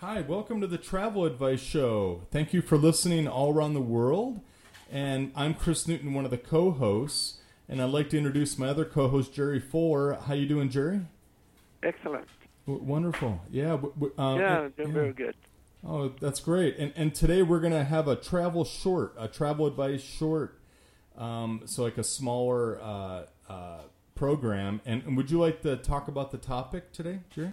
Hi, welcome to the Travel Advice Show. Thank you for listening all around the world. And I'm Chris Newton, one of the co-hosts, and I'd like to introduce my other co-host, Jerry Fuller. How you doing, Jerry? Excellent. W- wonderful. Yeah. W- w- um, yeah, doing yeah. very good. Oh, that's great. And and today we're gonna have a travel short, a travel advice short. Um, so like a smaller uh, uh, program. And, and would you like to talk about the topic today, Jerry?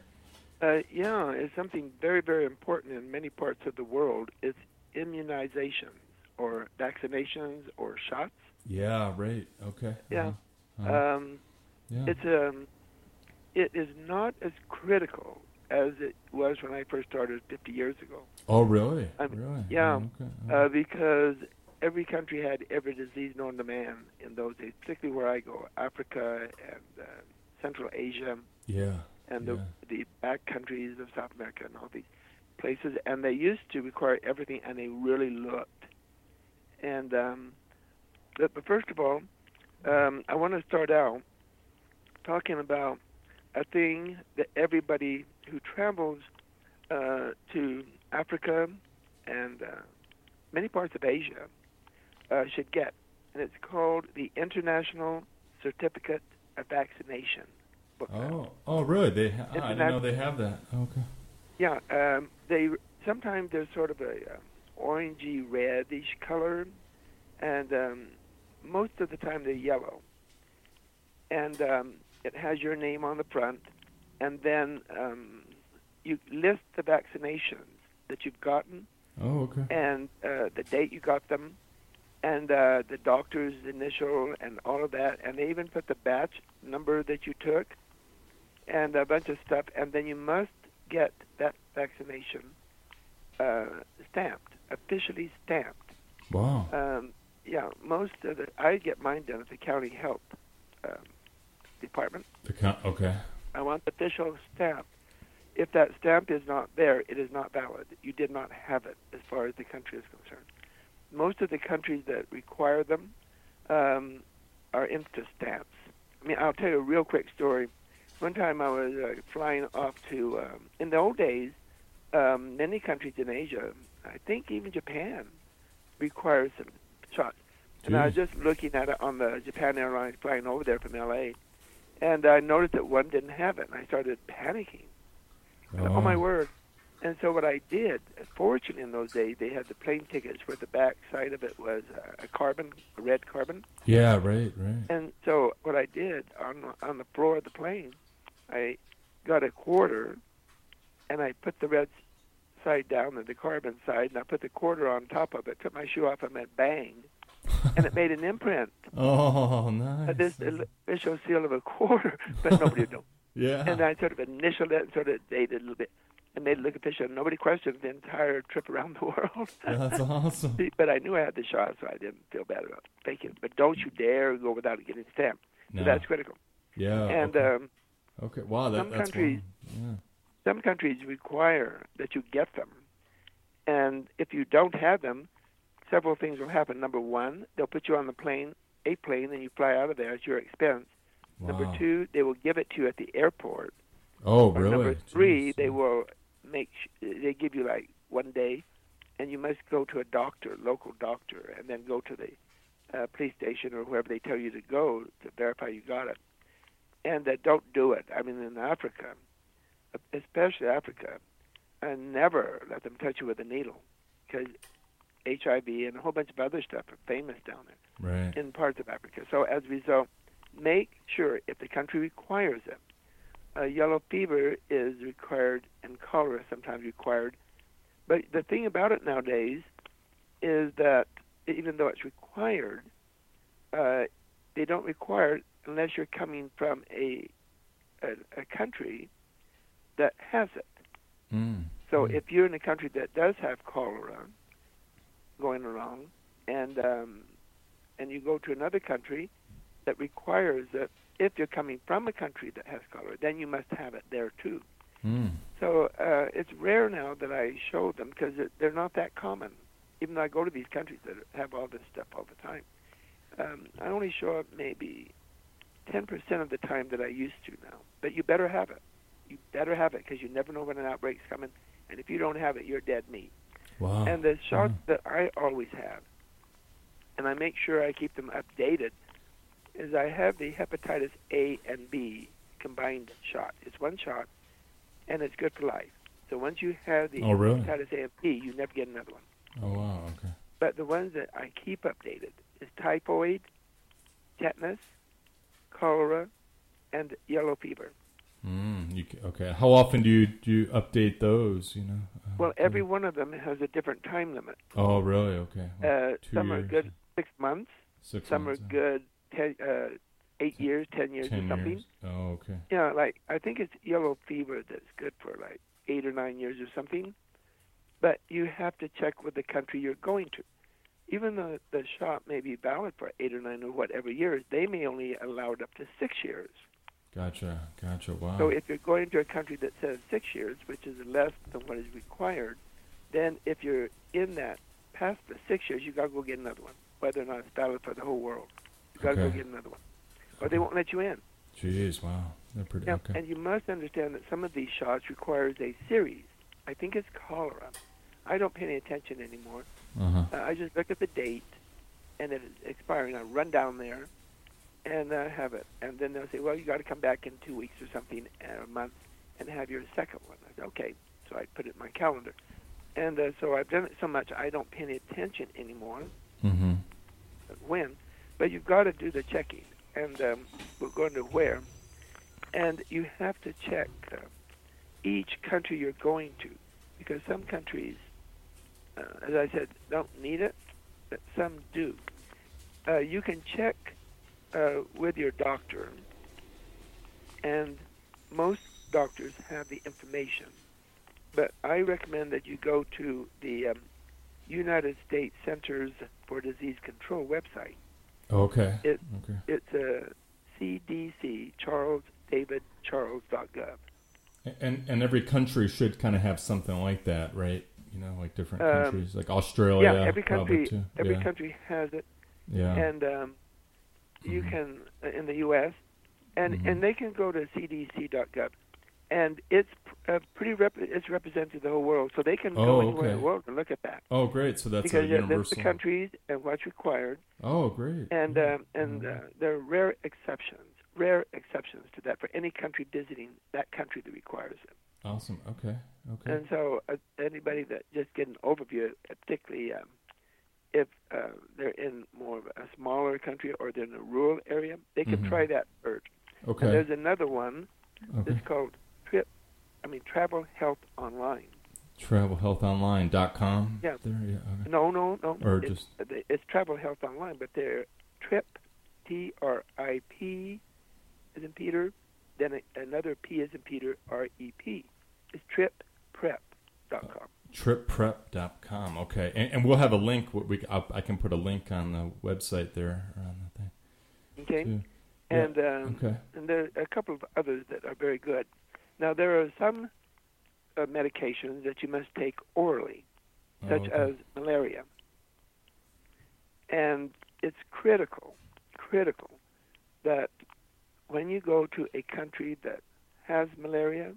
Uh, yeah, it's something very, very important in many parts of the world. It's immunizations or vaccinations or shots. Yeah. Right. Okay. Yeah. Uh-huh. Uh-huh. Um, yeah. it's um, it is not as critical as it was when I first started 50 years ago. oh, really? I'm- really? yeah. Oh, okay. Uh, because every country had every disease known to man in those days, particularly where I go, Africa and uh, Central Asia. yeah. And yeah. the the back countries of South America and all these places, and they used to require everything, and they really looked. And um, but, but first of all, um, I want to start out talking about a thing that everybody who travels uh, to Africa and uh, many parts of Asia uh, should get, and it's called the International Certificate of Vaccination. Oh, oh, really? They ha- I didn't know they have that. Okay. Yeah, um, they sometimes they're sort of a um, orangey reddish color, and um, most of the time they're yellow. And um, it has your name on the front, and then um, you list the vaccinations that you've gotten Oh, okay. and uh, the date you got them, and uh, the doctor's initial and all of that, and they even put the batch number that you took, and a bunch of stuff, and then you must get that vaccination uh, stamped, officially stamped. Wow. Um, yeah, most of the I get mine done at the county health um, department. The count. Okay. I want the official stamp. If that stamp is not there, it is not valid. You did not have it as far as the country is concerned. Most of the countries that require them um, are insta stamps. I mean, I'll tell you a real quick story. One time I was uh, flying off to, um, in the old days, um, many countries in Asia, I think even Japan, requires some shots. And I was just looking at it on the Japan Airlines flying over there from LA, and I noticed that one didn't have it, and I started panicking. Thought, Oh my word! And so what I did, fortunately in those days, they had the plane tickets where the back side of it was a carbon, a red carbon. Yeah. Right. Right. And so what I did on on the floor of the plane, I got a quarter, and I put the red side down and the carbon side, and I put the quarter on top of it. Took my shoe off and went bang, and it made an imprint. Oh, nice. Uh, this official seal of a quarter, but nobody would know. yeah. And I sort of initialed it and sort of dated a little bit and made it look official. And nobody questioned the entire trip around the world. That's awesome. but I knew I had the shot, so I didn't feel bad about faking it. But don't you dare go without getting stamped. So that's critical. Yeah. and okay. um, okay. Wow. That, some that's countries- wow. some countries require that you get them. And if you don't have them, several things will happen. Number one, they'll put you on the plane, a plane, and you fly out of there at your expense. Yeah. Number two, they will give it to you at the airport. Oh, Or really? Number three, Jeez. they will make they give you like one day, and you must go to a doctor, local doctor, and then go to the uh, police station or wherever they tell you to go to verify you got it. And uh, don't do it. I mean, in Africa, especially Africa, and never let them touch you with a needle, because HIV and a whole bunch of other stuff are famous down there Right. in parts of Africa. So as a result, make sure if the country requires it. Uh, yellow fever is required and cholera sometimes required. But the thing about it nowadays is that even though it's required, uh, they don't require it unless you're coming from a a, a country that has it. Mm. So Mm. if you're in a country that does have cholera going around, and um, and you go to another country that requires that if you're coming from a country that has cholera, then you must have it there too. Mm. So uh, it's rare now that I show them because they're not that common. Even though I go to these countries that have all this stuff all the time, um, I only show up maybe 10% of the time that I used to now. But you better have it. You better have it because you never know when an outbreak's coming, and if you don't have it, you're dead meat. Wow. And the shots Mm. that I always have, and I make sure I keep them updated, is I have the hepatitis A and B combined shot. It's one shot, and it's good for life. So once you have the Oh, really? hepatitis A and B, you never get another one. Oh wow. Okay. But the ones that I keep updated is typhoid, tetanus, cholera, and yellow fever. Mm, you, okay. How often do you do you update those? You know. Uh, Well, every one of them has a different time limit. Oh really? Okay. Well, Uh, some are good six months. Six Some months, are uh, good ten, uh, eight years, ten years, Ten or something. years. Oh okay. Yeah, like I think it's yellow fever that's good for like eight or nine years or something. But you have to check with the country you're going to. Even though the shot may be valid for eight or nine or whatever years, they may only allow it up to six years. Gotcha. Gotcha. Wow. So if you're going to a country that says six years, which is less than what is required, then if you're in that past the six years, you got to go get another one, whether or not it's valid for the whole world. You got to Okay. go get another one, or they won't let you in. Jeez. Wow. They're pretty. Yeah, okay. and you must understand that some of these shots requires a series. I think it's cholera. I don't pay any attention anymore. Uh huh. Uh, I just look at the date, and it is expiring. I run down there, and uh, have it. And then they'll say, "Well, you got to come back in two weeks or something, uh, a month, and have your second one." I said, "Okay." So I put it in my calendar, and uh, so I've done it so much I don't pay any attention anymore Mm-hmm. when, but you've got to do the checking. And um, we're going to where, and you have to check uh, each country you're going to, because some countries, uh, as I said, don't need it, but some do. Uh, you can check uh, with your doctor, and most doctors have the information. But I recommend that you go to the um, United States Centers for Disease Control website. Okay. It- okay. It's uh, CDC Charles David Charles.gov. And and every country should kind of have something like that, right? You know, like different Um, countries, like Australia. yeah, every country every yeah. country has it, Yeah. and um, you Mhm. can in the U.S. and Mhm. and they can go to CDC.gov, and it's uh, pretty rep- it's represented the whole world, so they can Oh, go anywhere in the world and look at that oh, great. So that's because a universal. the countries and what's required, Oh, great. and great. um, and uh, there are rare exceptions, rare exceptions to that for any country visiting that country that requires it. Awesome. Okay. Okay. And so, uh, anybody that just get an overview, uh, particularly um, if uh, they're in more of a smaller country or they're in a rural area, they can Mhm. try that first. And okay. there's another one Okay. that's called Trip, I mean Travel Health Online. TravelHealthOnline.com. Yeah. There. Yeah. Okay. No, no, no. Or it's, just- it's Travel Health Online, but they're Trip, T R I P, as in Peter, then a, another P as in Peter, R E P. It's tripprep.com. TripPrep.com. Okay. And, and we'll have a link. We I'll, I can put a link on the website there on the thing. Okay? too. Yeah. And um, Okay. and there are a couple of others that are very good. Now there are some uh, medications that you must take orally, Oh, such okay. as malaria, and it's critical, critical that when you go to a country that has malaria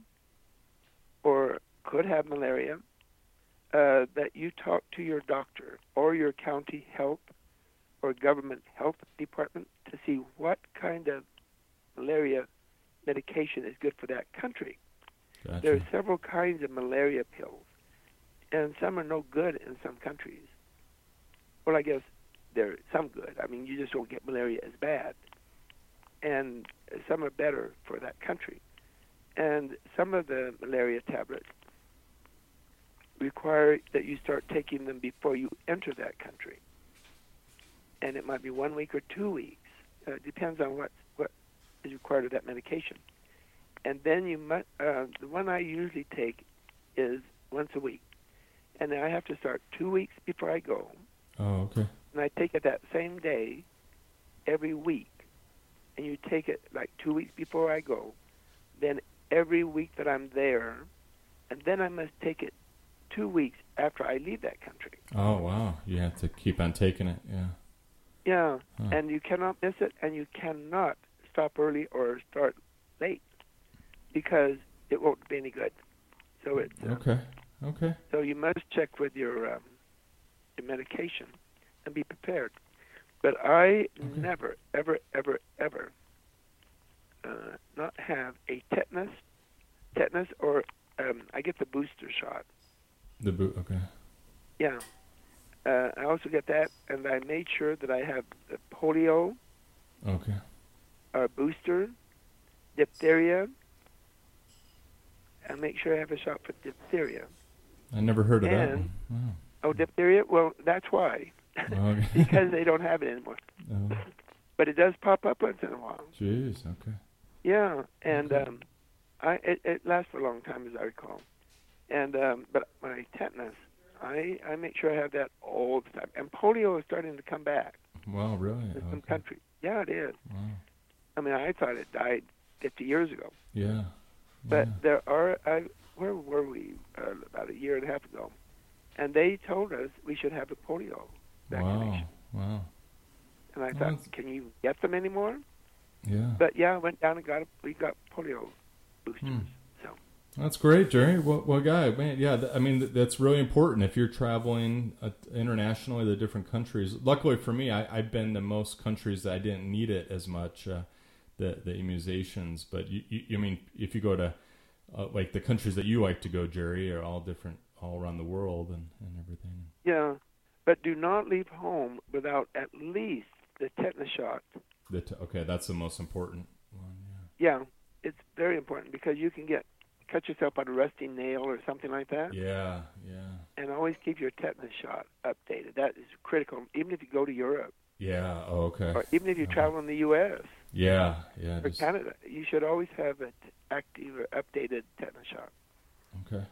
or could have malaria, uh, that you talk to your doctor or your county health or government health department to see what kind of malaria medication is good for that country. Gotcha. There are several kinds of malaria pills, and some are no good in some countries. Well, I guess there are some good. I mean, you just don't get malaria as bad, and some are better for that country. And some of the malaria tablets require that you start taking them before you enter that country, and it might be one week or two weeks. Uh, it depends on what what is required of that medication and then you must. Uh, the one I usually take is once a week, and I have to start two weeks before I go, Oh, okay. and I take it that same day, every week, and you take it like two weeks before I go, then every week that I'm there, and then I must take it two weeks after I leave that country. Oh, wow. You have to keep on taking it. Yeah. Yeah, Huh. and you cannot miss it, and you cannot stop early or start late because it won't be any good. So it's uh, Okay. Okay. So you must check with your um, your medication and be prepared. But I Okay. never, ever, ever, ever have a tetanus, tetanus, or um, I get the booster shot. The boot. Okay. Yeah. Uh, I also get that, and I made sure that I have the polio, Okay. uh, booster, diphtheria, I make sure I have a shot for diphtheria. I never heard of that And- one. Oh, diphtheria? Well, that's why. Okay. because they don't have it anymore. oh, But it does pop up once in a while. jeez. Okay. Yeah, and um, I it, it lasts for a long time, as I recall. And um, but my tetanus, I I make sure I have that all the time. And polio is starting to come back Wow. Really? in some Okay. countries. Yeah, it is. Wow. I mean, I thought it died 50 years ago, Yeah. but yeah. there are. I, where were we? Uh, about a year and a half ago, and they told us we should have a polio vaccination. Wow. Wow. And I Well, thought, that's- can you get them anymore? Yeah. But yeah, I went down and got a, we got polio boosters. Hmm. So That's great, Jerry. Well, well guy, man, yeah. th- I mean, th- that's really important if you're traveling uh, internationally to different countries. Luckily for me, I, I've been to most countries that I didn't need it as much, uh, the the immunizations. But you, you, you mean if you go to uh, like the countries that you like to go, Jerry, are all different, all around the world and, and everything. yeah, but do not leave home without at least the tetanus shot. The t- okay, that's the most important one. Yeah, it's very important because you can get cut yourself on a rusty nail or something like that. Yeah. Yeah. Yeah. And always keep your tetanus shot updated. That is critical. Even if you go to Europe Yeah. Oh, okay. or even if you Uh-huh. travel in the U.S. Yeah. Yeah. or just- Canada, you should always have an active or updated tetanus shot. Okay.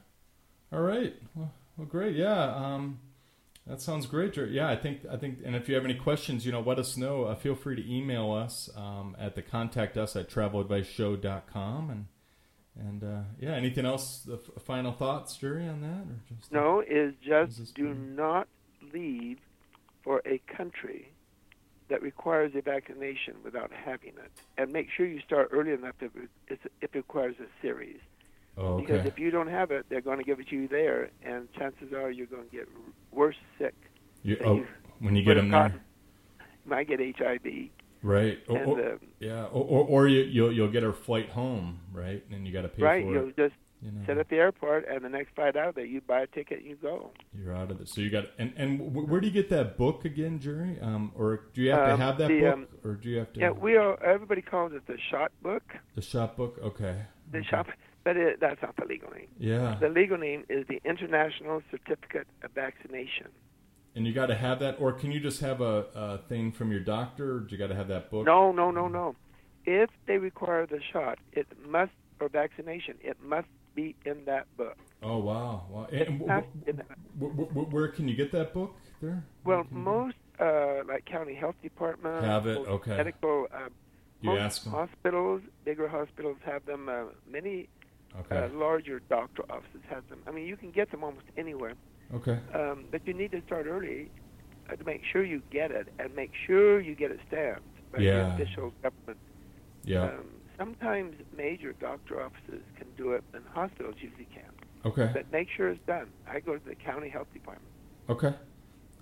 All right. Well, well great. Yeah. Um, that sounds great. Jer- Yeah, I think I think, and if you have any questions, you know, let us know. Uh, feel free to email us um, at the contact us at traveladviceshow.com and and uh, yeah. Anything else? The f- final thoughts, Jerry, on that, or just No, is This is just do not leave for a country that requires a vaccination without having it, and make sure you start early enough if it, if it requires a series. Oh, Because if you don't have it, they're going to give it to you there, and chances are you're going to get worse sick. You, oh, when you get them there. You might get HIV, right? Or, and or- yeah, or, or, or you, you'll you'll get a flight home, right? And you got to pay right, for you'll it. just You know, sit at the airport, and the next flight out there, you buy a ticket and you go. You're out of it. So you got and and where do you get that book again, Jerry? Um, or do you have to Um, have that the, book, um, or do you have to? Yeah, we are. Everybody calls it the shot book, the shot book. Okay. the okay. shop, but it, that's not the legal name. Yeah, The legal name is the International Certificate of Vaccination. and you got to have that, or can you just have a, a thing from your doctor? Or do you got to have that book? No, no, no, no. If they require the shot, it must or vaccination, it must be in that book. Oh wow, wow. And wh- has wh- to be in that. wh- wh- where can you get that book? There. Well, most uh, like county health department Have it, okay. Medical. Uh, You most ask them. hospitals, bigger hospitals have them. Uh, many Okay. uh, larger doctor offices have them. I mean, you can get them almost anywhere. okay. Um, but you need to start early uh, to make sure you get it and make sure you get it stamped by Yeah. the official government. Yeah. Um, sometimes major doctor offices can do it, and hospitals usually can. okay. But make sure it's done. I go to the county health department. Okay.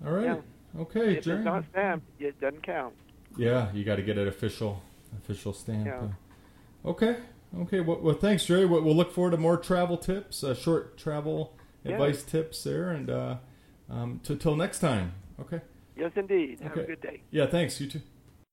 All right. Yeah. Okay, if Jerry. it's not stamped, it doesn't count. Yeah, you got to get an official official stamp. Yeah. Okay. Okay. Well, well, thanks, Jerry. We'll, we'll look forward to more travel tips, uh, short travel advice tips there, and uh, um, t- till next time. Okay. Yes, indeed. Have a good day. Yeah. Thanks. You too.